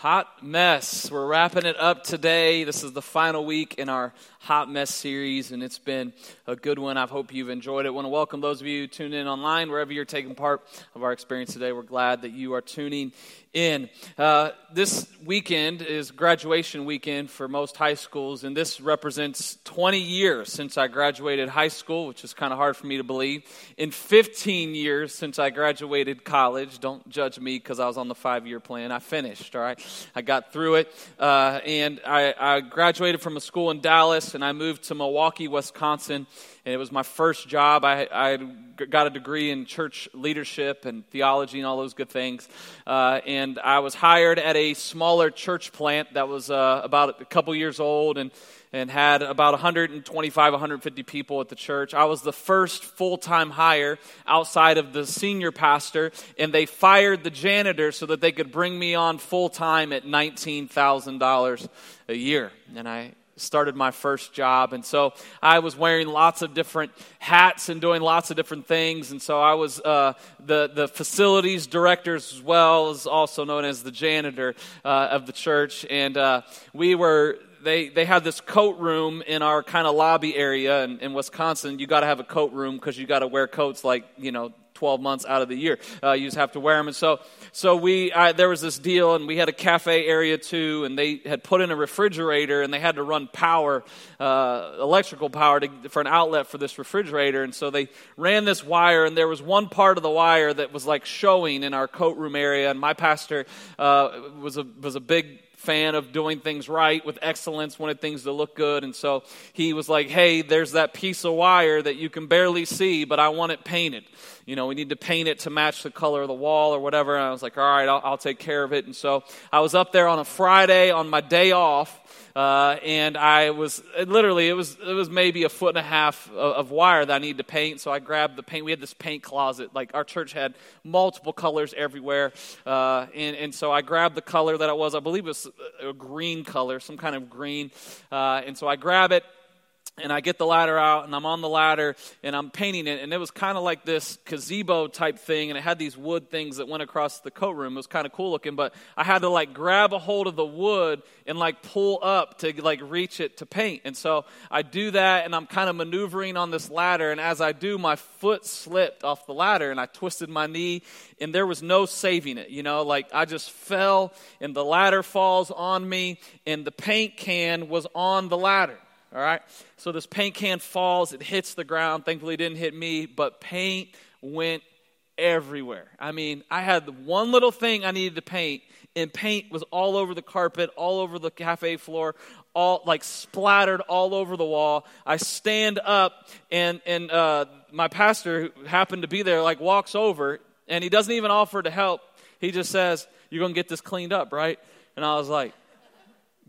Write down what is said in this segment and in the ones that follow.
Hot mess. We're wrapping it up today. This is the final week in our hot mess series, and it's been a good one. I hope you've enjoyed it. I want to welcome those of you tuned in online, wherever you're taking part of our experience today. We're glad that you are tuning in. Uh, this weekend is graduation weekend for most high schools, and this represents 20 years since I graduated high school, which is kind of hard for me to believe. In 15 years since I graduated college, don't judge me because I was on the five year plan. I finished, all right? I got through it, uh, and I, I graduated from a school in Dallas, and I moved to Milwaukee, Wisconsin and it was my first job. I, I got a degree in church leadership and theology and all those good things. Uh, and I was hired at a smaller church plant that was uh, about a couple years old and, and had about 125, 150 people at the church. I was the first full time hire outside of the senior pastor, and they fired the janitor so that they could bring me on full time at $19,000 a year. And I started my first job. And so I was wearing lots of different hats and doing lots of different things. And so I was uh, the, the facilities director as well as also known as the janitor uh, of the church. And uh, we were they, they had this coat room in our kind of lobby area in, in Wisconsin. You got to have a coat room because you got to wear coats like, you know, 12 months out of the year. Uh, you just have to wear them. And so, so we, I, there was this deal, and we had a cafe area too, and they had put in a refrigerator, and they had to run power, uh, electrical power, to, for an outlet for this refrigerator. And so they ran this wire, and there was one part of the wire that was like showing in our coat room area. And my pastor uh, was a was a big fan of doing things right with excellence, wanted things to look good. And so he was like, hey, there's that piece of wire that you can barely see, but I want it painted. You know, we need to paint it to match the color of the wall or whatever. And I was like, all right, I'll, I'll take care of it. And so I was up there on a Friday on my day off. Uh, and I was literally it was it was maybe a foot and a half of, of, wire that I needed to paint. So I grabbed the paint. We had this paint closet. Like our church had multiple colors everywhere, uh, and and so I grabbed the color that it was. I believe it was a green color, some kind of green. Uh, and so I grab it and I get the ladder out and I'm on the ladder and I'm painting it and it was kind of like this gazebo type thing and it had these wood things that went across the coat room. It was kind of cool looking, but I had to like grab a hold of the wood and like pull up to like reach it to paint. And so I do that and I'm kind of maneuvering on this ladder and as I do my foot slipped off the ladder and I twisted my knee and there was no saving it, you know, like I just fell and the ladder falls on me and the paint can was on the ladder. All right? So this paint can falls, it hits the ground. Thankfully, it didn't hit me, but paint went everywhere. I mean, I had one little thing I needed to paint, and paint was all over the carpet, all over the cafe floor, all like splattered all over the wall. I stand up, and and uh, my pastor, who happened to be there, like walks over, and he doesn't even offer to help. He just says, "You're gonna get this cleaned up, right?" And I was like,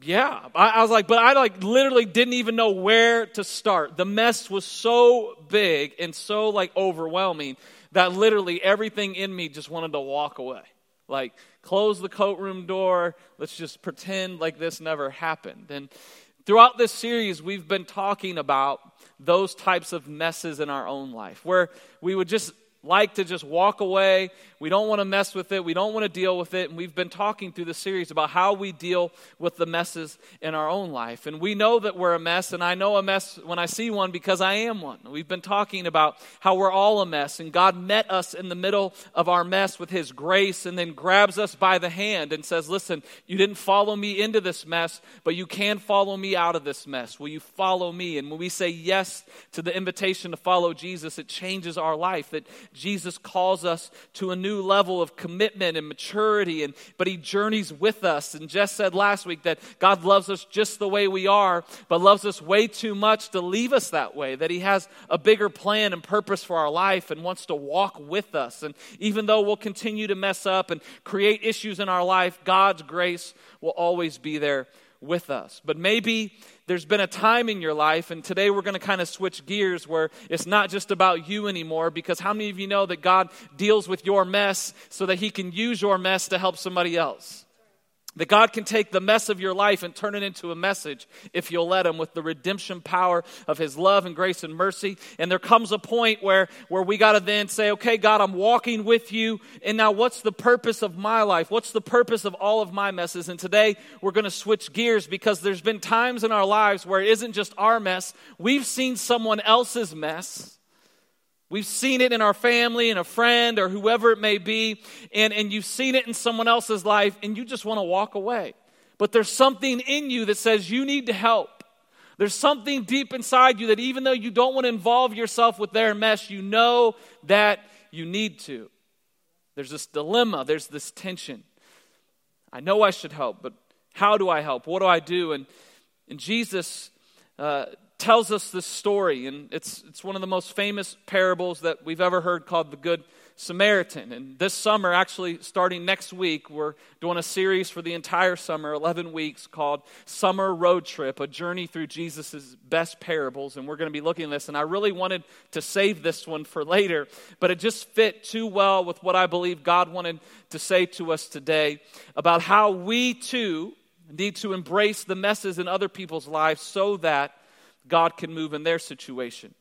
yeah, I, I, was like, but I like literally didn't even know where to start. The mess was so big and so like overwhelming that literally everything in me just wanted to walk away. Like, close the coat room door. Let's just pretend like this never happened. And throughout this series, we've been talking about those types of messes in our own life where we would just like to just walk away. We don't want to mess with it. We don't want to deal with it. And we've been talking through the series about how we deal with the messes in our own life. And we know that we're a mess, and I know a mess when I see one because I am one. We've been talking about how we're all a mess, and God met us in the middle of our mess with His grace and then grabs us by the hand and says, Listen, you didn't follow me into this mess, but you can follow me out of this mess. Will you follow me? And when we say yes to the invitation to follow Jesus, it changes our life. That Jesus calls us to a new level of commitment and maturity, and, but He journeys with us. And Jess said last week that God loves us just the way we are, but loves us way too much to leave us that way, that He has a bigger plan and purpose for our life and wants to walk with us. And even though we'll continue to mess up and create issues in our life, God's grace will always be there with us. But maybe there's been a time in your life, and today we're going to kind of switch gears where it's not just about you anymore. Because how many of you know that God deals with your mess so that He can use your mess to help somebody else? That God can take the mess of your life and turn it into a message if you'll let Him with the redemption power of His love and grace and mercy. And there comes a point where, where we got to then say, okay, God, I'm walking with you. And now what's the purpose of my life? What's the purpose of all of my messes? And today we're going to switch gears because there's been times in our lives where it isn't just our mess, we've seen someone else's mess We've seen it in our family and a friend or whoever it may be, and, and you've seen it in someone else's life, and you just want to walk away. But there's something in you that says you need to help. There's something deep inside you that even though you don't want to involve yourself with their mess, you know that you need to. There's this dilemma, there's this tension. I know I should help, but how do I help? What do I do? And, and Jesus uh, tells us this story, and it's, it's one of the most famous parables that we've ever heard called the Good Samaritan. And this summer, actually starting next week, we're doing a series for the entire summer, 11 weeks, called Summer Road Trip, a journey through Jesus' best parables. And we're going to be looking at this. And I really wanted to save this one for later, but it just fit too well with what I believe God wanted to say to us today about how we too need to embrace the messes in other people's lives so that God can move in their situation.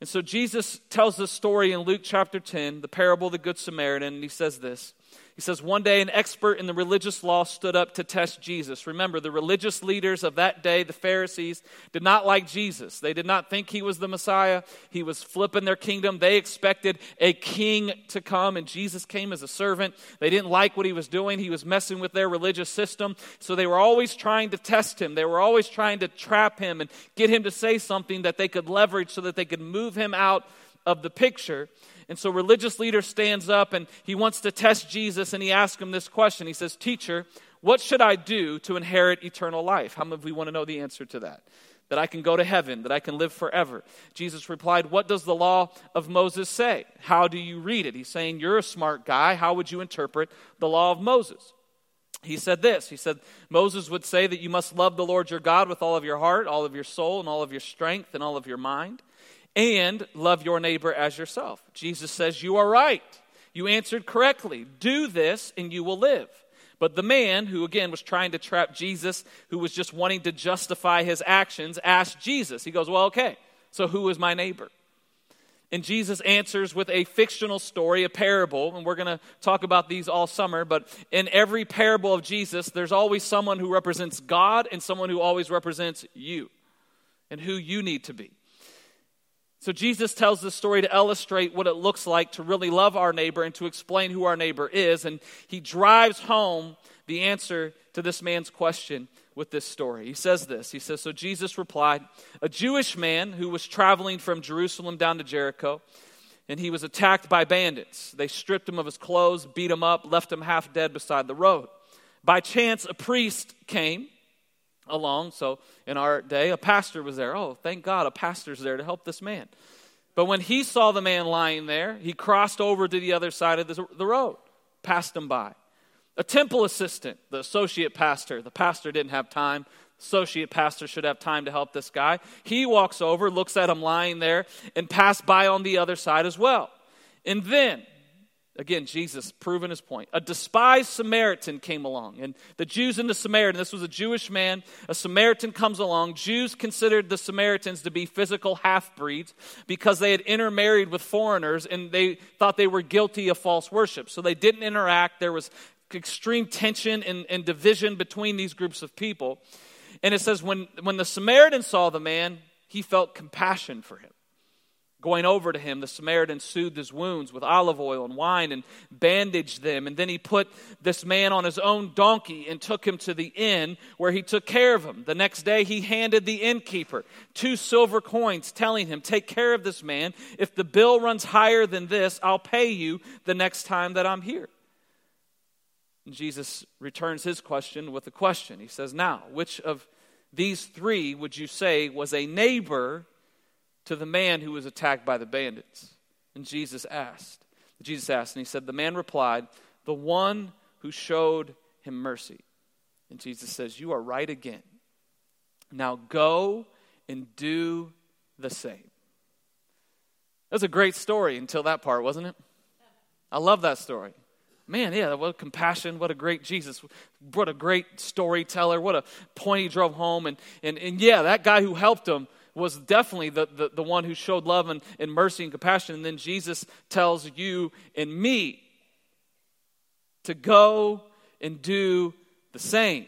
And so Jesus tells this story in Luke chapter 10, the parable of the Good Samaritan, and he says this he says, One day an expert in the religious law stood up to test Jesus. Remember, the religious leaders of that day, the Pharisees, did not like Jesus. They did not think he was the Messiah. He was flipping their kingdom. They expected a king to come, and Jesus came as a servant. They didn't like what he was doing. He was messing with their religious system. So they were always trying to test him. They were always trying to trap him and get him to say something that they could leverage so that they could move him out of the picture. And so religious leader stands up and he wants to test Jesus and he asks him this question. He says, "Teacher, what should I do to inherit eternal life?" How many of we want to know the answer to that? That I can go to heaven, that I can live forever. Jesus replied, What does the law of Moses say? How do you read it? He's saying, You're a smart guy. How would you interpret the law of Moses? He said this He said, Moses would say that you must love the Lord your God with all of your heart, all of your soul, and all of your strength, and all of your mind and love your neighbor as yourself. Jesus says, You are right. You answered correctly. Do this and you will live. But the man, who again was trying to trap Jesus, who was just wanting to justify his actions, asked Jesus. He goes, Well, okay, so who is my neighbor? And Jesus answers with a fictional story, a parable, and we're going to talk about these all summer. But in every parable of Jesus, there's always someone who represents God and someone who always represents you and who you need to be. So Jesus tells this story to illustrate what it looks like to really love our neighbor and to explain who our neighbor is. And he drives home the answer to this man's question with this story. He says this He says, So Jesus replied, A Jewish man who was traveling from Jerusalem down to Jericho, and he was attacked by bandits. They stripped him of his clothes, beat him up, left him half dead beside the road. By chance, a priest came along. So in our day, a pastor was there. Oh, thank God, a pastor's there to help this man. But when he saw the man lying there, he crossed over to the other side of the, road, passed him by. A temple assistant, the associate pastor, the pastor didn't have time. Associate pastor should have time to help this guy. He walks over, looks at him lying there, and passed by on the other side as well. And then Again, Jesus proving his point. A despised Samaritan came along, and the Jews and the Samaritan, this was a Jewish man, a Samaritan comes along. Jews considered the Samaritans to be physical half breeds because they had intermarried with foreigners and they thought they were guilty of false worship. So they didn't interact. There was extreme tension and, and division between these groups of people. And it says, when, when the Samaritan saw the man, he felt compassion for him. Going over to him, the Samaritan soothed his wounds with olive oil and wine and bandaged them. And then he put this man on his own donkey and took him to the inn where he took care of him. The next day, he handed the innkeeper two silver coins, telling him, Take care of this man. If the bill runs higher than this, I'll pay you the next time that I'm here. And Jesus returns his question with a question. He says, Now, which of these three would you say was a neighbor? To the man who was attacked by the bandits. And Jesus asked. Jesus asked, and he said, The man replied, The one who showed him mercy. And Jesus says, You are right again. Now go and do the same. That was a great story until that part, wasn't it? I love that story. Man, yeah, what compassion, what a great Jesus, what a great storyteller, what a point he drove home. And, and, and yeah, that guy who helped him was definitely the, the, the one who showed love and, and mercy and compassion. And then Jesus tells you and me to go and do the same.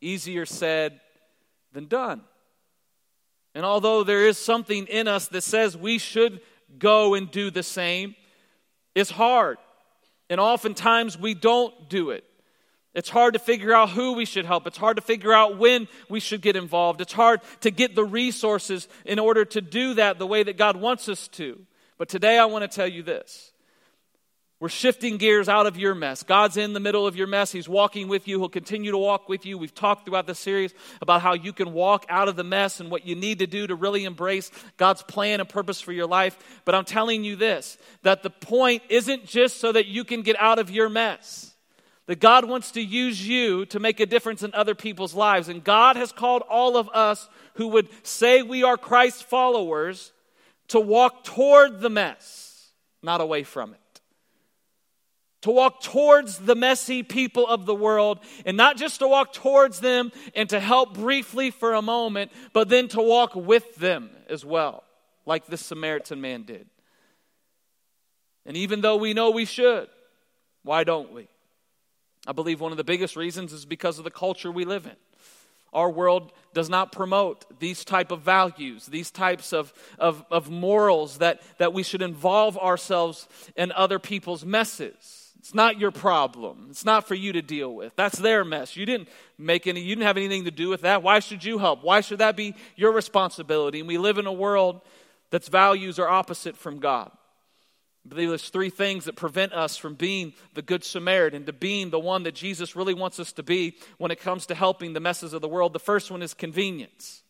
Easier said than done. And although there is something in us that says we should go and do the same, it's hard. And oftentimes we don't do it. It's hard to figure out who we should help. It's hard to figure out when we should get involved. It's hard to get the resources in order to do that the way that God wants us to. But today I want to tell you this we're shifting gears out of your mess. God's in the middle of your mess. He's walking with you. He'll continue to walk with you. We've talked throughout the series about how you can walk out of the mess and what you need to do to really embrace God's plan and purpose for your life. But I'm telling you this that the point isn't just so that you can get out of your mess. That God wants to use you to make a difference in other people's lives. And God has called all of us who would say we are Christ followers to walk toward the mess, not away from it to walk towards the messy people of the world, and not just to walk towards them and to help briefly for a moment, but then to walk with them as well, like the Samaritan man did. And even though we know we should, why don't we? I believe one of the biggest reasons is because of the culture we live in. Our world does not promote these type of values, these types of, of, of morals that, that we should involve ourselves in other people's messes. It's not your problem. It's not for you to deal with. That's their mess. You didn't make any you didn't have anything to do with that. Why should you help? Why should that be your responsibility? And we live in a world that's values are opposite from God. There's three things that prevent us from being the Good Samaritan, to being the one that Jesus really wants us to be when it comes to helping the messes of the world. The first one is convenience.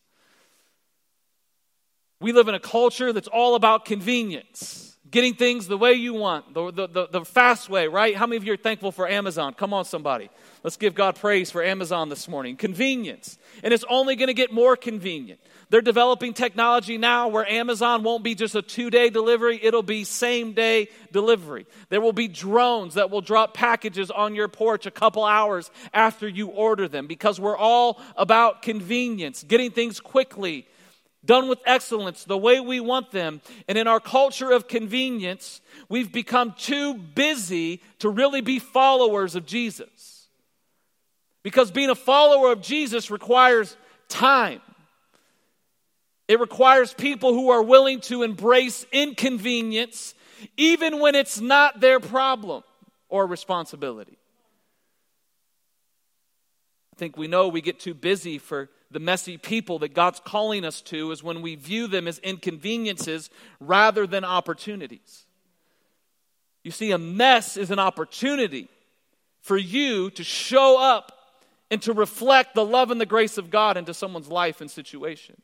We live in a culture that's all about convenience getting things the way you want, the, the, the, the, fast way, right? How many of you are thankful for Amazon? Come on, somebody. Let's give God praise for Amazon this morning. Convenience. And it's only going to get more convenient. They're developing technology now where Amazon won't be just a two day delivery, it'll be same day delivery. There will be drones that will drop packages on your porch a couple hours after you order them because we're all about convenience, getting things quickly done with excellence, the way we want them. And in our culture of convenience, we've become too busy to really be followers of Jesus. Because being a follower of Jesus requires time. It requires people who are willing to embrace inconvenience even when it's not their problem or responsibility. I think we know we get too busy for the messy people that God's calling us to is when we view them as inconveniences rather than opportunities. You see, a mess is an opportunity for you to show up and to reflect the love and the grace of God into someone's life and situation.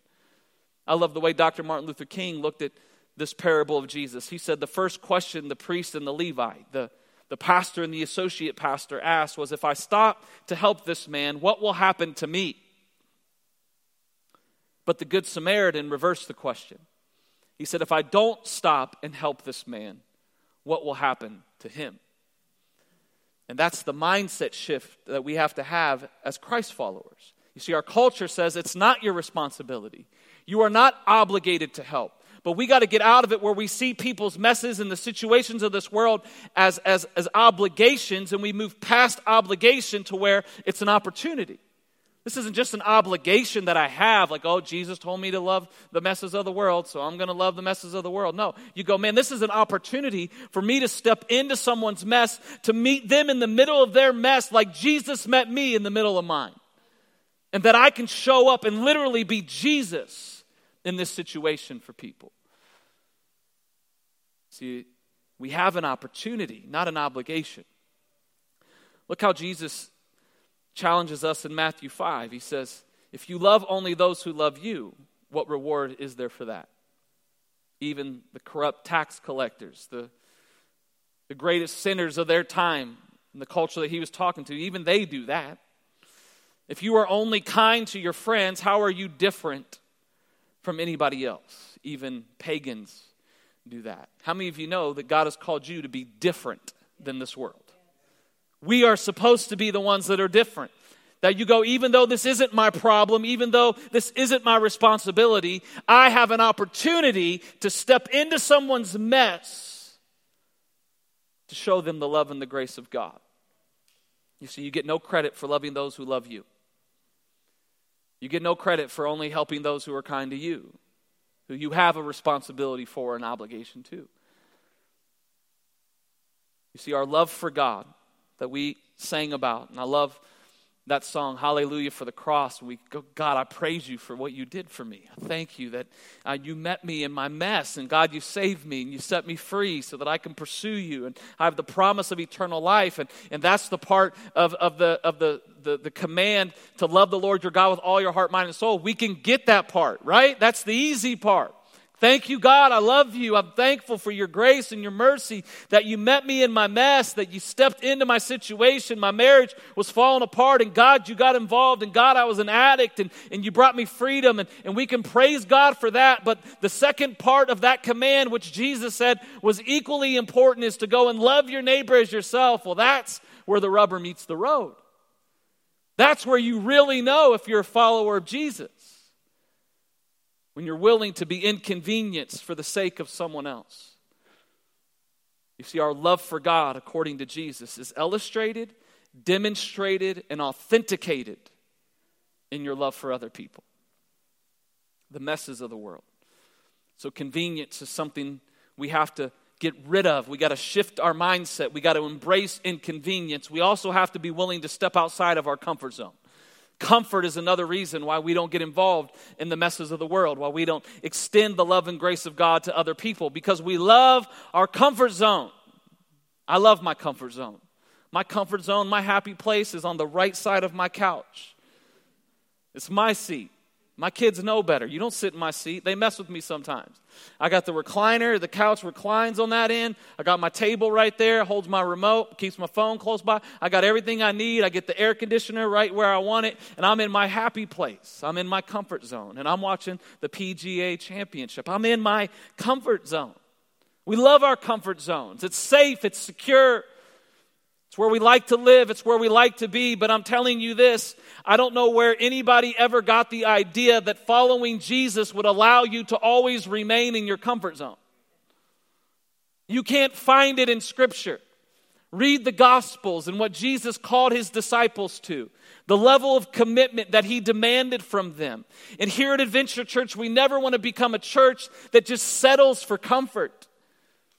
I love the way Dr. Martin Luther King looked at this parable of Jesus. He said the first question the priest and the Levite, the, the pastor and the associate pastor asked was, If I stop to help this man, what will happen to me? But the Good Samaritan reversed the question. He said, If I don't stop and help this man, what will happen to him? And that's the mindset shift that we have to have as Christ followers. You see, our culture says it's not your responsibility. You are not obligated to help. But we got to get out of it where we see people's messes and the situations of this world as, as, as obligations, and we move past obligation to where it's an opportunity. This isn't just an obligation that I have, like, oh, Jesus told me to love the messes of the world, so I'm going to love the messes of the world. No, you go, man, this is an opportunity for me to step into someone's mess, to meet them in the middle of their mess, like Jesus met me in the middle of mine. And that I can show up and literally be Jesus in this situation for people. See, we have an opportunity, not an obligation. Look how Jesus challenges us in Matthew 5. He says, If you love only those who love you, what reward is there for that? Even the corrupt tax collectors, the, the greatest sinners of their time, in the culture that he was talking to, even they do that. If you are only kind to your friends, how are you different from anybody else? Even pagans do that. How many of you know that God has called you to be different than this world? We are supposed to be the ones that are different. That you go, even though this isn't my problem, even though this isn't my responsibility, I have an opportunity to step into someone's mess to show them the love and the grace of God. You see, you get no credit for loving those who love you. You get no credit for only helping those who are kind to you, who you have a responsibility for, an obligation to. You see, our love for God that we sang about, and I love that song, Hallelujah for the Cross. We go, God, I praise you for what you did for me. I thank you that uh, you met me in my mess, and God, you saved me and you set me free so that I can pursue you. And I have the promise of eternal life. And, and that's the part of, of, the, of the, the, the command to love the Lord your God with all your heart, mind, and soul. We can get that part, right? That's the easy part. Thank you, God. I love you. I'm thankful for your grace and your mercy that you met me in my mess, that you stepped into my situation. My marriage was falling apart, and God, you got involved. And God, I was an addict, and, and you brought me freedom. And, and we can praise God for that. But the second part of that command, which Jesus said was equally important, is to go and love your neighbor as yourself. Well, that's where the rubber meets the road. That's where you really know if you're a follower of Jesus when you're willing to be inconvenienced for the sake of someone else. You see, our love for God, according to Jesus, is illustrated, demonstrated, and authenticated in your love for other people. The messes of the world. So, convenience is something we have to get rid of. We got to shift our mindset. We got to embrace inconvenience. We also have to be willing to step outside of our comfort zone. Comfort is another reason why we don't get involved in the messes of the world, why we don't extend the love and grace of God to other people, because we love our comfort zone. I love my comfort zone. My comfort zone, my happy place is on the right side of my couch. It's my seat. My kids know better. You don't sit in my seat. They mess with me sometimes. I got the recliner, the couch reclines on that end. I got my table right there, holds my remote, keeps my phone close by. I got everything I need. I get the air conditioner right where I want it, and I'm in my happy place. I'm in my comfort zone, and I'm watching the PGA championship. I'm in my comfort zone. We love our comfort zones. It's safe, it's secure, it's where we like to live, it's where we like to be. But I'm telling you this I don't know where anybody ever got the idea that following Jesus would allow you to always remain in your comfort zone. You can't find it in Scripture. Read the Gospels and what Jesus called his disciples to, the level of commitment that he demanded from them. And here at Adventure Church, we never want to become a church that just settles for comfort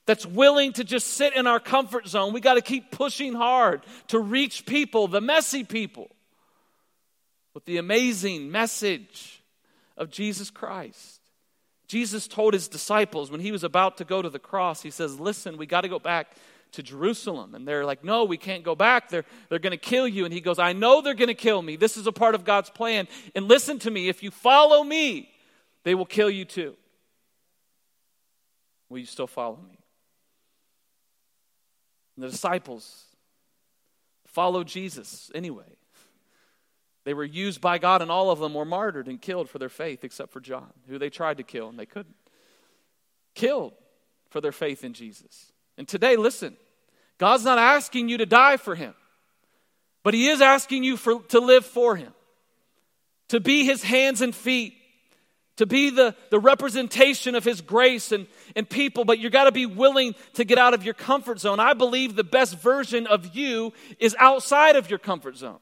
that's willing to just sit in our comfort zone. We got to keep pushing hard to reach people, the messy people, with the amazing message of Jesus Christ. Jesus told his disciples when he was about to go to the cross, he says, Listen, we got to go back to Jerusalem. And they're like, No, we can't go back. They're, they're going to kill you. And he goes, I know they're going to kill me. This is a part of God's plan. And listen to me if you follow me, they will kill you too. Will you still follow me? And the disciples followed Jesus anyway. They were used by God, and all of them were martyred and killed for their faith, except for John, who they tried to kill and they couldn't. Killed for their faith in Jesus. And today, listen, God's not asking you to die for him, but he is asking you for, to live for him, to be his hands and feet, to be the, the representation of His grace and, and people, but you got to be willing to get out of your comfort zone. I believe the best version of you is outside of your comfort zone.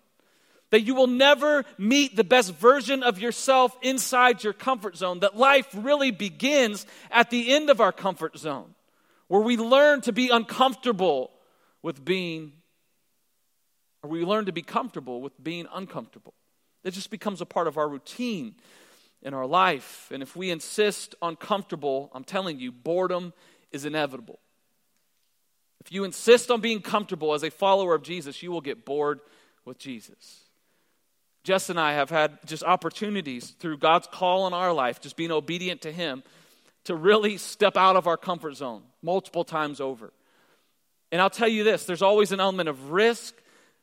That you will never meet the best version of yourself inside your comfort zone. That life really begins at the end of our comfort zone, where we learn to be uncomfortable with being, or we learn to be comfortable with being uncomfortable. It just becomes a part of our routine in our life. And if we insist on comfortable, I'm telling you, boredom is inevitable. If you insist on being comfortable as a follower of Jesus, you will get bored with Jesus. Jess and I have had just opportunities through God's call in our life, just being obedient to Him, to really step out of our comfort zone multiple times over. And I'll tell you this there's always an element of risk,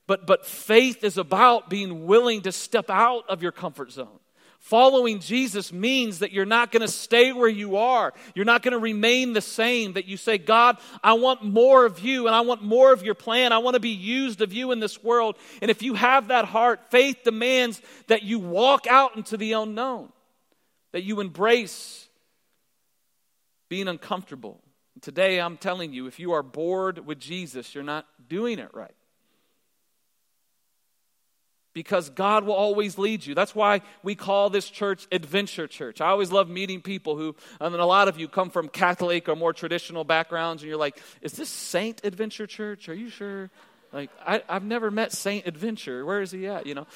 but, but faith is about being willing to step out of your comfort zone. Following Jesus means that you're not going to stay where you are. You're not going to remain the same. That you say, God, I want more of you and I want more of your plan. I want to be used of you in this world. And if you have that heart, faith demands that you walk out into the unknown, that you embrace being uncomfortable. Today, I'm telling you, if you are bored with Jesus, you're not doing it right because God will always lead you. That's why we call this church Adventure Church. I always love meeting people who, and a lot of you come from Catholic or more traditional backgrounds, and you're like, is this Saint Adventure Church? Are you sure? Like, I, have never met Saint Adventure. Where is he at? You know,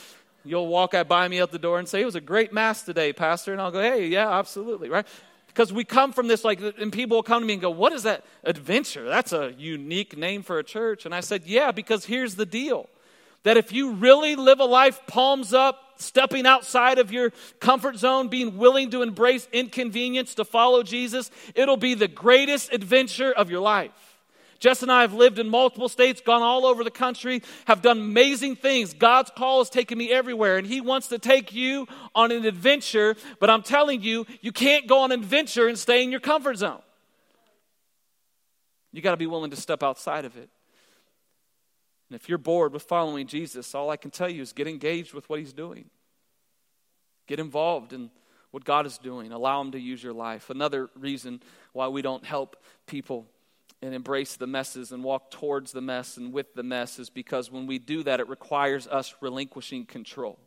you'll walk by me at the door and say, it was a great mass today, Pastor. And I'll go, hey, yeah, absolutely, right? Because we come from this, like, and people will come to me and go, What is that adventure? That's a unique name for a church. And I said, Yeah, because here's the deal that if you really live a life palms up, stepping outside of your comfort zone, being willing to embrace inconvenience to follow Jesus, it'll be the greatest adventure of your life. Jess and I have lived in multiple states, gone all over the country, have done amazing things. God's call has taken me everywhere, and He wants to take you on an adventure. But I'm telling you, you can't go on an adventure and stay in your comfort zone. You got to be willing to step outside of it. And if you're bored with following Jesus, all I can tell you is get engaged with what he's doing. Get involved in what God is doing. Allow him to use your life. Another reason why we don't help people and embrace the messes and walk towards the mess and with the mess is because when we do that, it requires us relinquishing control.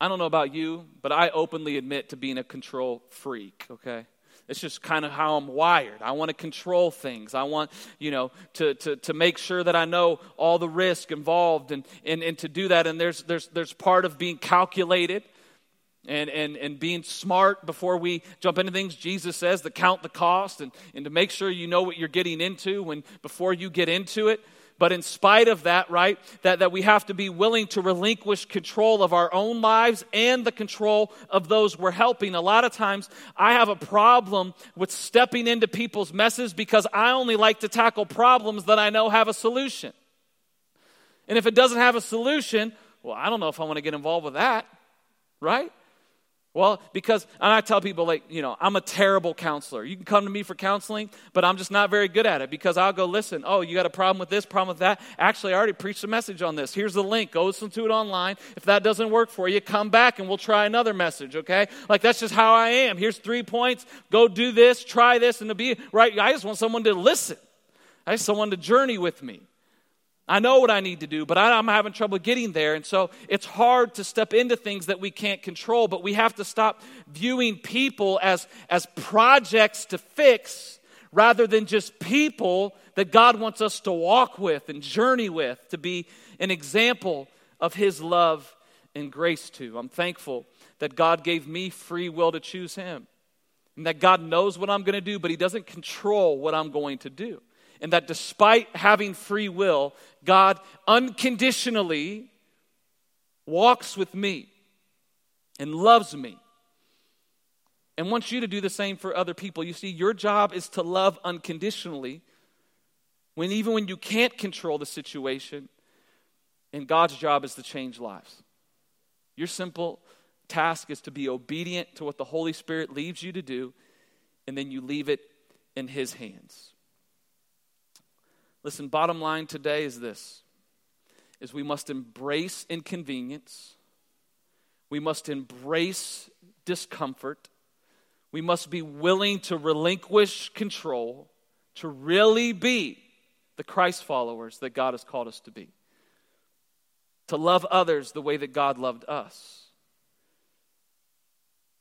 I don't know about you, but I openly admit to being a control freak, okay? It's just kind of how I'm wired. I want to control things. I want, you know, to, to, to make sure that I know all the risk involved and, and, and to do that. And there's, there's, there's part of being calculated and, and, and being smart before we jump into things. Jesus says to count the cost and, and to make sure you know what you're getting into when, before you get into it. But in spite of that, right, that, that we have to be willing to relinquish control of our own lives and the control of those we're helping. A lot of times I have a problem with stepping into people's messes because I only like to tackle problems that I know have a solution. And if it doesn't have a solution, well, I don't know if I want to get involved with that, right? Well, because, and I tell people, like, you know, I'm a terrible counselor. You can come to me for counseling, but I'm just not very good at it because I'll go, listen, oh, you got a problem with this, problem with that. Actually, I already preached a message on this. Here's the link. Go listen to it online. If that doesn't work for you, come back and we'll try another message, okay? Like, that's just how I am. Here's three points. Go do this, try this, and to be right. I just want someone to listen. I just want someone to journey with me. I know what I need to do, but I'm having trouble getting there. And so it's hard to step into things that we can't control, but we have to stop viewing people as, as projects to fix rather than just people that God wants us to walk with and journey with, to be an example of His love and grace to. I'm thankful that God gave me free will to choose Him and that God knows what I'm going to do, but He doesn't control what I'm going to do and that despite having free will, God unconditionally walks with me and loves me and wants you to do the same for other people. You see, your job is to love unconditionally when even when you can't control the situation, and God's job is to change lives. Your simple task is to be obedient to what the Holy Spirit leaves you to do, and then you leave it in His hands. Listen, bottom line today is this is we must embrace inconvenience. We must embrace discomfort. We must be willing to relinquish control to really be the Christ followers that God has called us to be. To love others the way that God loved us.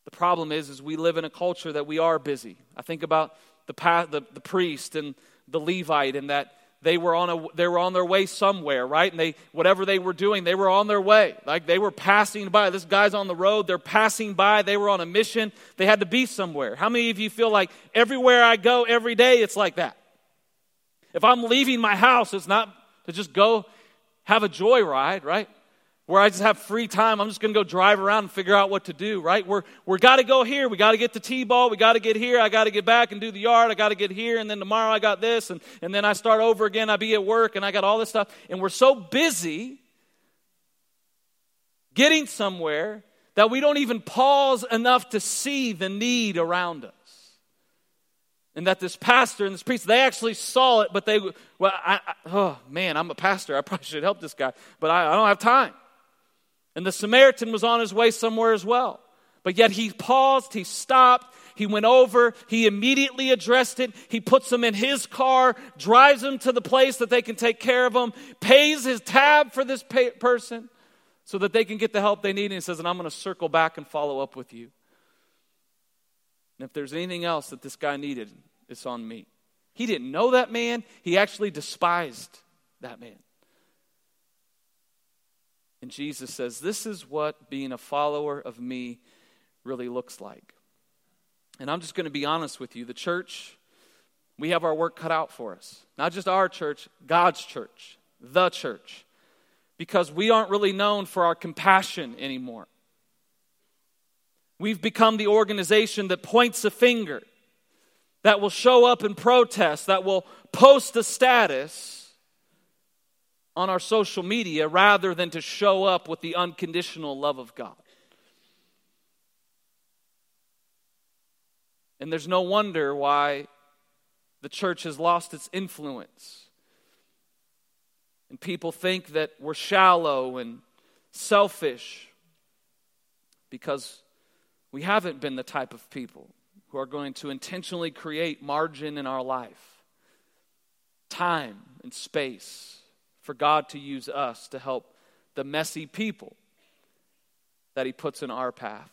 The problem is, is we live in a culture that we are busy. I think about the, the, the priest and the Levite and that they were on a they were on their way somewhere right? And they whatever they were doing they were on their way. Like they were passing by. This guy's on the road. They're passing by. They were on a mission. They had to be somewhere. How many of you feel like everywhere i go every day it's like that? If i'm leaving my house it's not to just go have a joyride right where I just have free time. I'm just going to go drive around and figure out what to do, right? We're, we're got to go here. We got to get the T-ball. We got to get here. I got to get back and do the yard. I got to get here. And then tomorrow I got this. And, and then I start over again. I be at work and I got all this stuff. And we're so busy getting somewhere that we don't even pause enough to see the need around us. And that this pastor and this priest, they actually saw it, but they, well, I, I, oh man, I'm a pastor. I probably should help this guy, but I, I don't have time. And the Samaritan was on his way somewhere as well. But yet he paused, he stopped, he went over, he immediately addressed it. He puts them in his car, drives them to the place that they can take care of them, pays his tab for this pay- person so that they can get the help they need. And he says, And I'm going to circle back and follow up with you. And if there's anything else that this guy needed, it's on me. He didn't know that man, he actually despised that man. And Jesus says, This is what being a follower of me really looks like. And I'm just going to be honest with you. The church, we have our work cut out for us. Not just our church, God's church, the church. Because we aren't really known for our compassion anymore. We've become the organization that points a finger, that will show up and protest, that will post a status on our social media rather than to show up with the unconditional love of God. And there's no wonder why the church has lost its influence. And people think that we're shallow and selfish because we haven't been the type of people who are going to intentionally create margin in our life, time and space for God to use us to help the messy people that He puts in our path.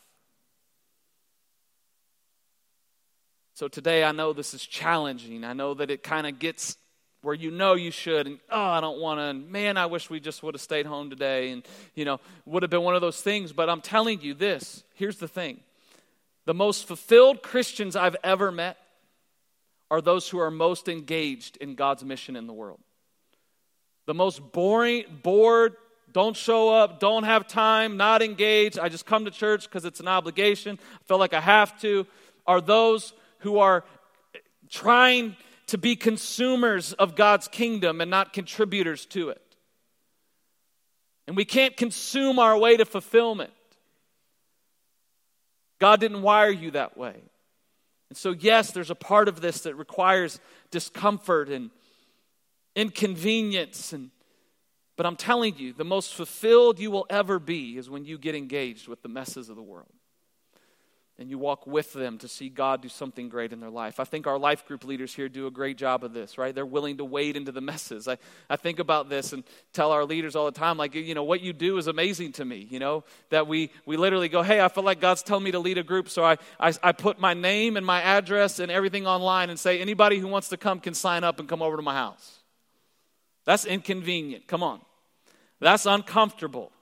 So today I know this is challenging. I know that it kind of gets where you know you should and oh I don't want to man I wish we just would have stayed home today and you know would have been one of those things but I'm telling you this here's the thing the most fulfilled Christians I've ever met are those who are most engaged in God's mission in the world the most boring bored don't show up don't have time not engaged I just come to church because it's an obligation I feel like I have to are those who are trying to be consumers of God's kingdom and not contributors to it. And we can't consume our way to fulfillment. God didn't wire you that way. And so, yes, there's a part of this that requires discomfort and inconvenience. And, but I'm telling you, the most fulfilled you will ever be is when you get engaged with the messes of the world and you walk with them to see God do something great in their life. I think our life group leaders here do a great job of this, right? They're willing to wade into the messes. I, I think about this and tell our leaders all the time, like, you know, what you do is amazing to me, you know, that we, we literally go, hey, I feel like God's telling me to lead a group, so I, I, I put my name and my address and everything online and say, anybody who wants to come can sign up and come over to my house. That's inconvenient. Come on. That's uncomfortable.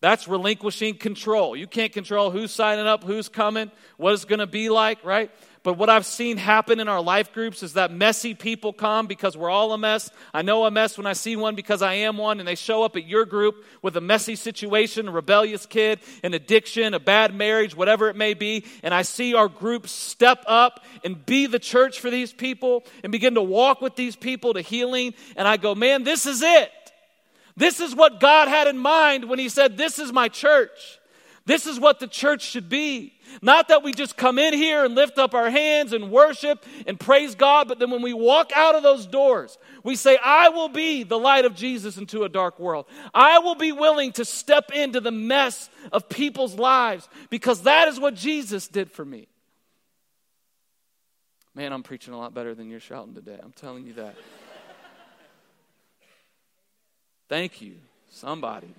That's relinquishing control. You can't control who's signing up, who's coming, what it's going to be like, right? But what I've seen happen in our life groups is that messy people come because we're all a mess. I know a mess when I see one because I am one, and they show up at your group with a messy situation, a rebellious kid, an addiction, a bad marriage, whatever it may be. And I see our group step up and be the church for these people and begin to walk with these people to healing. And I go, man, this is it. This is what God had in mind when He said, This is my church. This is what the church should be. Not that we just come in here and lift up our hands and worship and praise God, but then when we walk out of those doors, we say, I will be the light of Jesus into a dark world. I will be willing to step into the mess of people's lives because that is what Jesus did for me. Man, I'm preaching a lot better than you're shouting today. I'm telling you that. Thank you, somebody.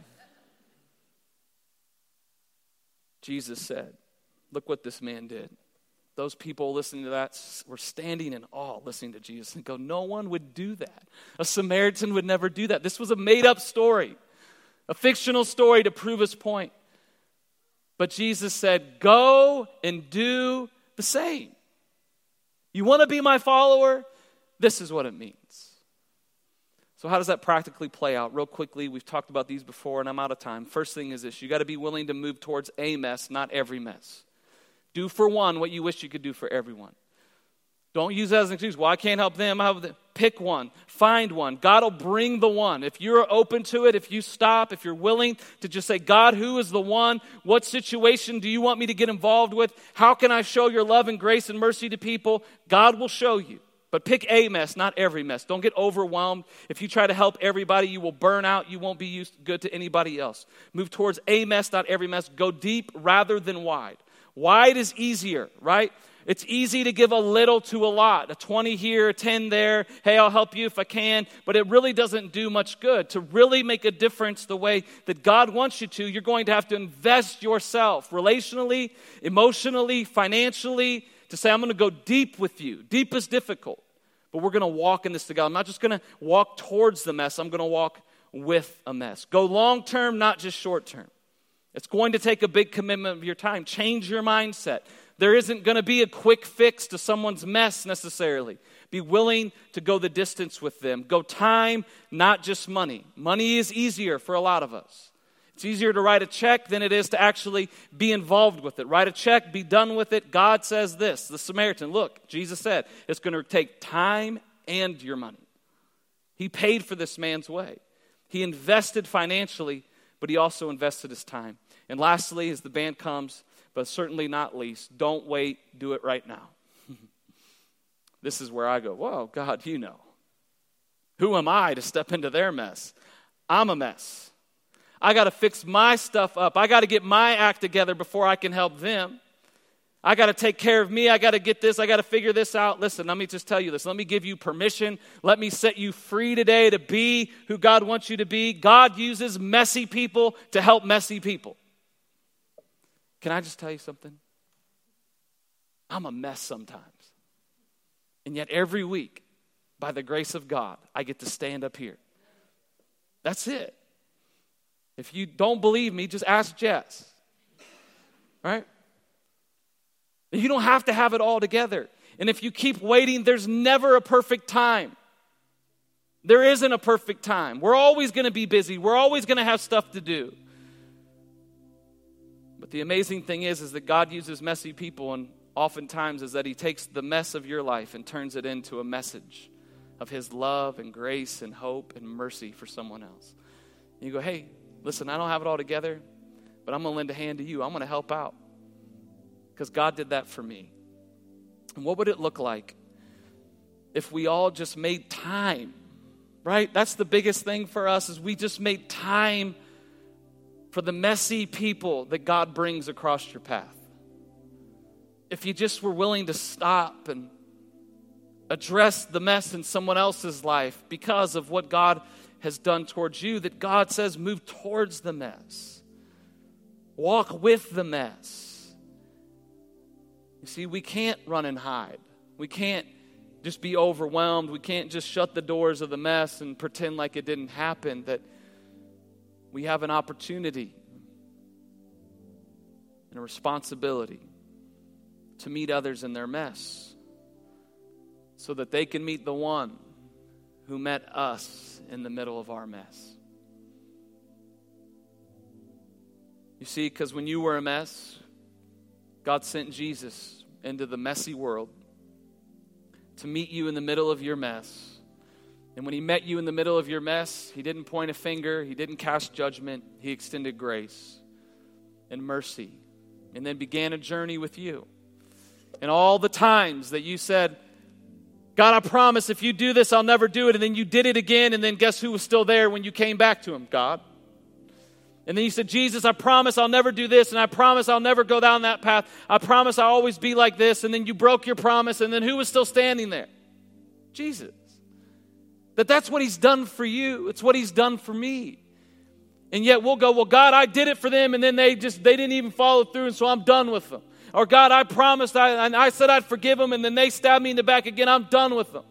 Jesus said, Look what this man did. Those people listening to that were standing in awe listening to Jesus and go, No one would do that. A Samaritan would never do that. This was a made up story, a fictional story to prove his point. But Jesus said, Go and do the same. You want to be my follower? This is what it means. So, how does that practically play out? Real quickly, we've talked about these before, and I'm out of time. First thing is this you got to be willing to move towards a mess, not every mess. Do for one what you wish you could do for everyone. Don't use that as an excuse. Well, I can't help them. I have them. Pick one, find one. God will bring the one. If you're open to it, if you stop, if you're willing to just say, God, who is the one? What situation do you want me to get involved with? How can I show your love and grace and mercy to people? God will show you. But pick a mess, not every mess. Don't get overwhelmed. If you try to help everybody, you will burn out. You won't be used good to anybody else. Move towards a mess, not every mess. Go deep rather than wide. Wide is easier, right? It's easy to give a little to a lot, a 20 here, a 10 there. Hey, I'll help you if I can. But it really doesn't do much good. To really make a difference the way that God wants you to, you're going to have to invest yourself relationally, emotionally, financially, to say, I'm going to go deep with you. Deep is difficult, but we're going to walk in this together. I'm not just going to walk towards the mess, I'm going to walk with a mess. Go long term, not just short term. It's going to take a big commitment of your time. Change your mindset. There isn't going to be a quick fix to someone's mess necessarily. Be willing to go the distance with them. Go time, not just money. Money is easier for a lot of us. It's easier to write a check than it is to actually be involved with it. Write a check, be done with it. God says this the Samaritan, look, Jesus said, it's going to take time and your money. He paid for this man's way. He invested financially, but he also invested his time. And lastly, as the band comes, but certainly not least, don't wait, do it right now. this is where I go, Whoa, God, you know. Who am I to step into their mess? I'm a mess. I got to fix my stuff up. I got to get my act together before I can help them. I got to take care of me. I got to get this. I got to figure this out. Listen, let me just tell you this. Let me give you permission. Let me set you free today to be who God wants you to be. God uses messy people to help messy people. Can I just tell you something? I'm a mess sometimes. And yet, every week, by the grace of God, I get to stand up here. That's it. If you don't believe me, just ask Jess. Right? You don't have to have it all together. And if you keep waiting, there's never a perfect time. There isn't a perfect time. We're always going to be busy. We're always going to have stuff to do. But the amazing thing is, is that God uses messy people, and oftentimes is that He takes the mess of your life and turns it into a message of His love and grace and hope and mercy for someone else. And you go, hey, listen, I don't have it all together, but I'm going to lend a hand to you. I'm going to help out because God did that for me. And what would it look like if we all just made time? Right? That's the biggest thing for us is we just made time for the messy people that God brings across your path. If you just were willing to stop and address the mess in someone else's life because of what God has done towards you, that God says move towards the mess, walk with the mess. You see, we can't run and hide. We can't just be overwhelmed. We can't just shut the doors of the mess and pretend like it didn't happen. That we have an opportunity and a responsibility to meet others in their mess so that they can meet the one who met us in the middle of our mess. You see, because when you were a mess, God sent Jesus into the messy world to meet you in the middle of your mess and when he met you in the middle of your mess, he didn't point a finger, he didn't cast judgment, he extended grace and mercy, and then began a journey with you. And all the times that you said, God, I promise if you do this, I'll never do it. And then you did it again, and then guess who was still there when you came back to him? God. And then you said, Jesus, I promise I'll never do this, and I promise I'll never go down that path. I promise I'll always be like this. And then you broke your promise, and then who was still standing there? Jesus. That that's what he's done for you. It's what he's done for me. And yet we'll go, well, God, I did it for them, and then they just they didn't even follow through, and so I'm done with them. Or God, I promised I and I said I'd forgive them, and then they stabbed me in the back again. I'm done with them.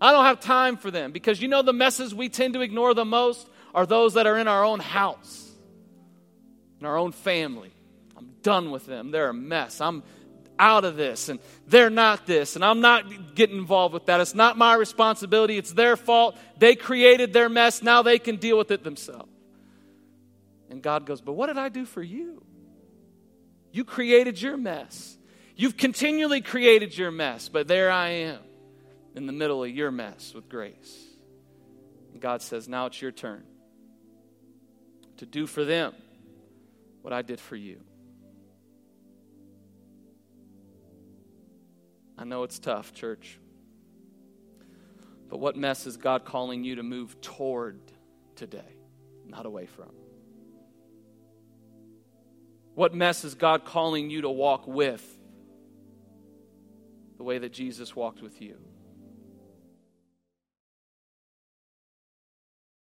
I don't have time for them because you know the messes we tend to ignore the most are those that are in our own house, in our own family. I'm done with them. They're a mess. I'm out of this and they're not this and I'm not getting involved with that. It's not my responsibility. It's their fault. They created their mess. Now they can deal with it themselves. And God goes, But what did I do for you? You created your mess. You've continually created your mess, but there I am in the middle of your mess with grace. And God says, Now it's your turn to do for them what I did for you. I know it's tough, church. But what mess is God calling you to move toward today, not away from? What mess is God calling you to walk with the way that Jesus walked with you?